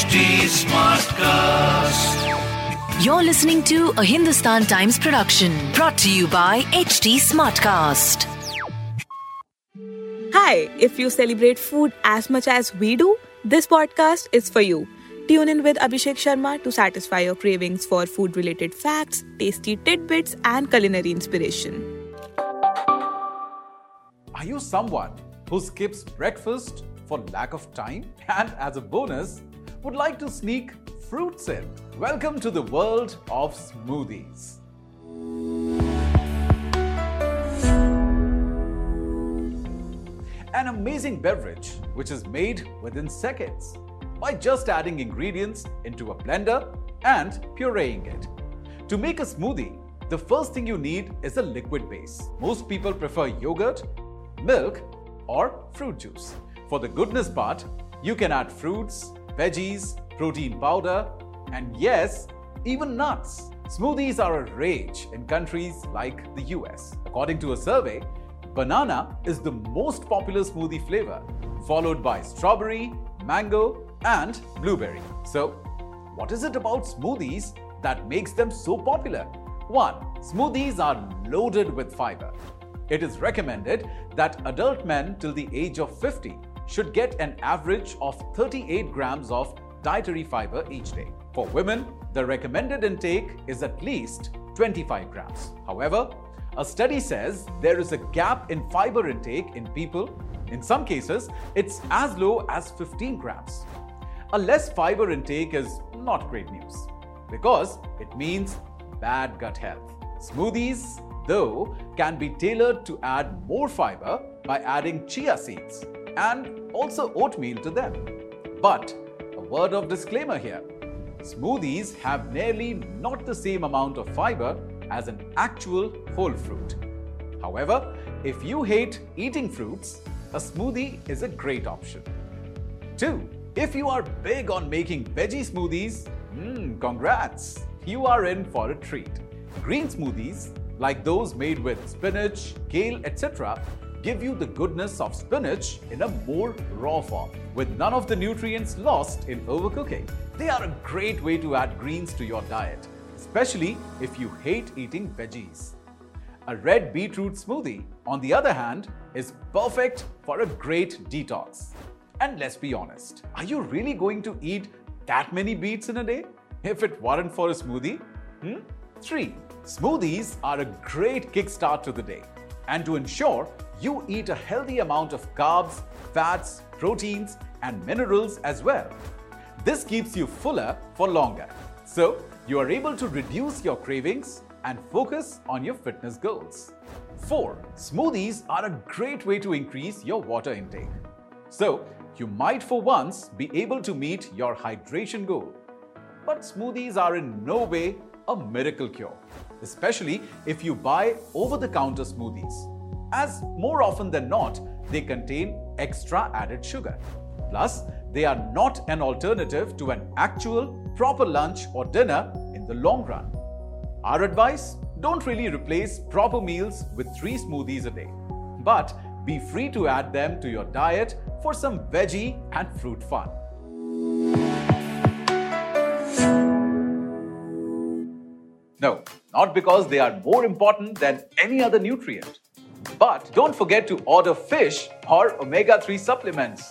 HT Smartcast. You're listening to a Hindustan Times production brought to you by HT Smartcast. Hi, if you celebrate food as much as we do, this podcast is for you. Tune in with Abhishek Sharma to satisfy your cravings for food related facts, tasty tidbits, and culinary inspiration. Are you someone who skips breakfast for lack of time and, as a bonus, would like to sneak fruits in? Welcome to the world of smoothies. An amazing beverage which is made within seconds by just adding ingredients into a blender and pureeing it. To make a smoothie, the first thing you need is a liquid base. Most people prefer yogurt, milk, or fruit juice. For the goodness part, you can add fruits, veggies, protein powder, and yes, even nuts. Smoothies are a rage in countries like the US. According to a survey, banana is the most popular smoothie flavor, followed by strawberry, mango, and blueberry. So, what is it about smoothies that makes them so popular? 1. Smoothies are loaded with fiber. It is recommended that adult men till the age of 50 should get an average of 38 grams of dietary fiber each day. For women, the recommended intake is at least 25 grams. However, a study says there is a gap in fiber intake in people. In some cases, it's as low as 15 grams. A less fiber intake is not great news because it means bad gut health. Smoothies, though, can be tailored to add more fiber by adding chia seeds and also oatmeal to them. But a word of disclaimer here smoothies have nearly not the same amount of fiber as an actual whole fruit. However, if you hate eating fruits, a smoothie is a great option. 2. If you are big on making veggie smoothies, hmm, congrats! You are in for a treat. Green smoothies, like those made with spinach, kale, etc., give you the goodness of spinach in a more raw form, with none of the nutrients lost in overcooking. They are a great way to add greens to your diet, especially if you hate eating veggies. A red beetroot smoothie, on the other hand, is perfect for a great detox. And let's be honest, are you really going to eat that many beets in a day? If it weren't for a smoothie? Hmm? 3. Smoothies are a great kickstart to the day. And to ensure you eat a healthy amount of carbs, fats, proteins, and minerals as well. This keeps you fuller for longer. So, you are able to reduce your cravings and focus on your fitness goals. 4. Smoothies are a great way to increase your water intake. So, you might for once be able to meet your hydration goal. But smoothies are in no way a miracle cure, especially if you buy over the counter smoothies, as more often than not, they contain extra added sugar. Plus, they are not an alternative to an actual proper lunch or dinner in the long run. Our advice don't really replace proper meals with three smoothies a day, but be free to add them to your diet for some veggie and fruit fun. No, not because they are more important than any other nutrient. But don't forget to order fish or omega 3 supplements.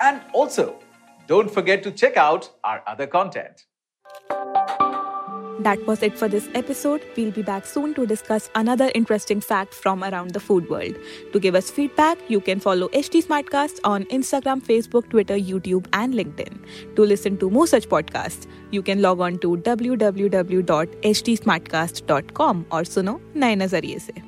And also, don't forget to check out our other content. That was it for this episode. We'll be back soon to discuss another interesting fact from around the food world. To give us feedback, you can follow HT Smartcast on Instagram, Facebook, Twitter, YouTube, and LinkedIn. To listen to more such podcasts, you can log on to www.htsmartcast.com or suno Naina se.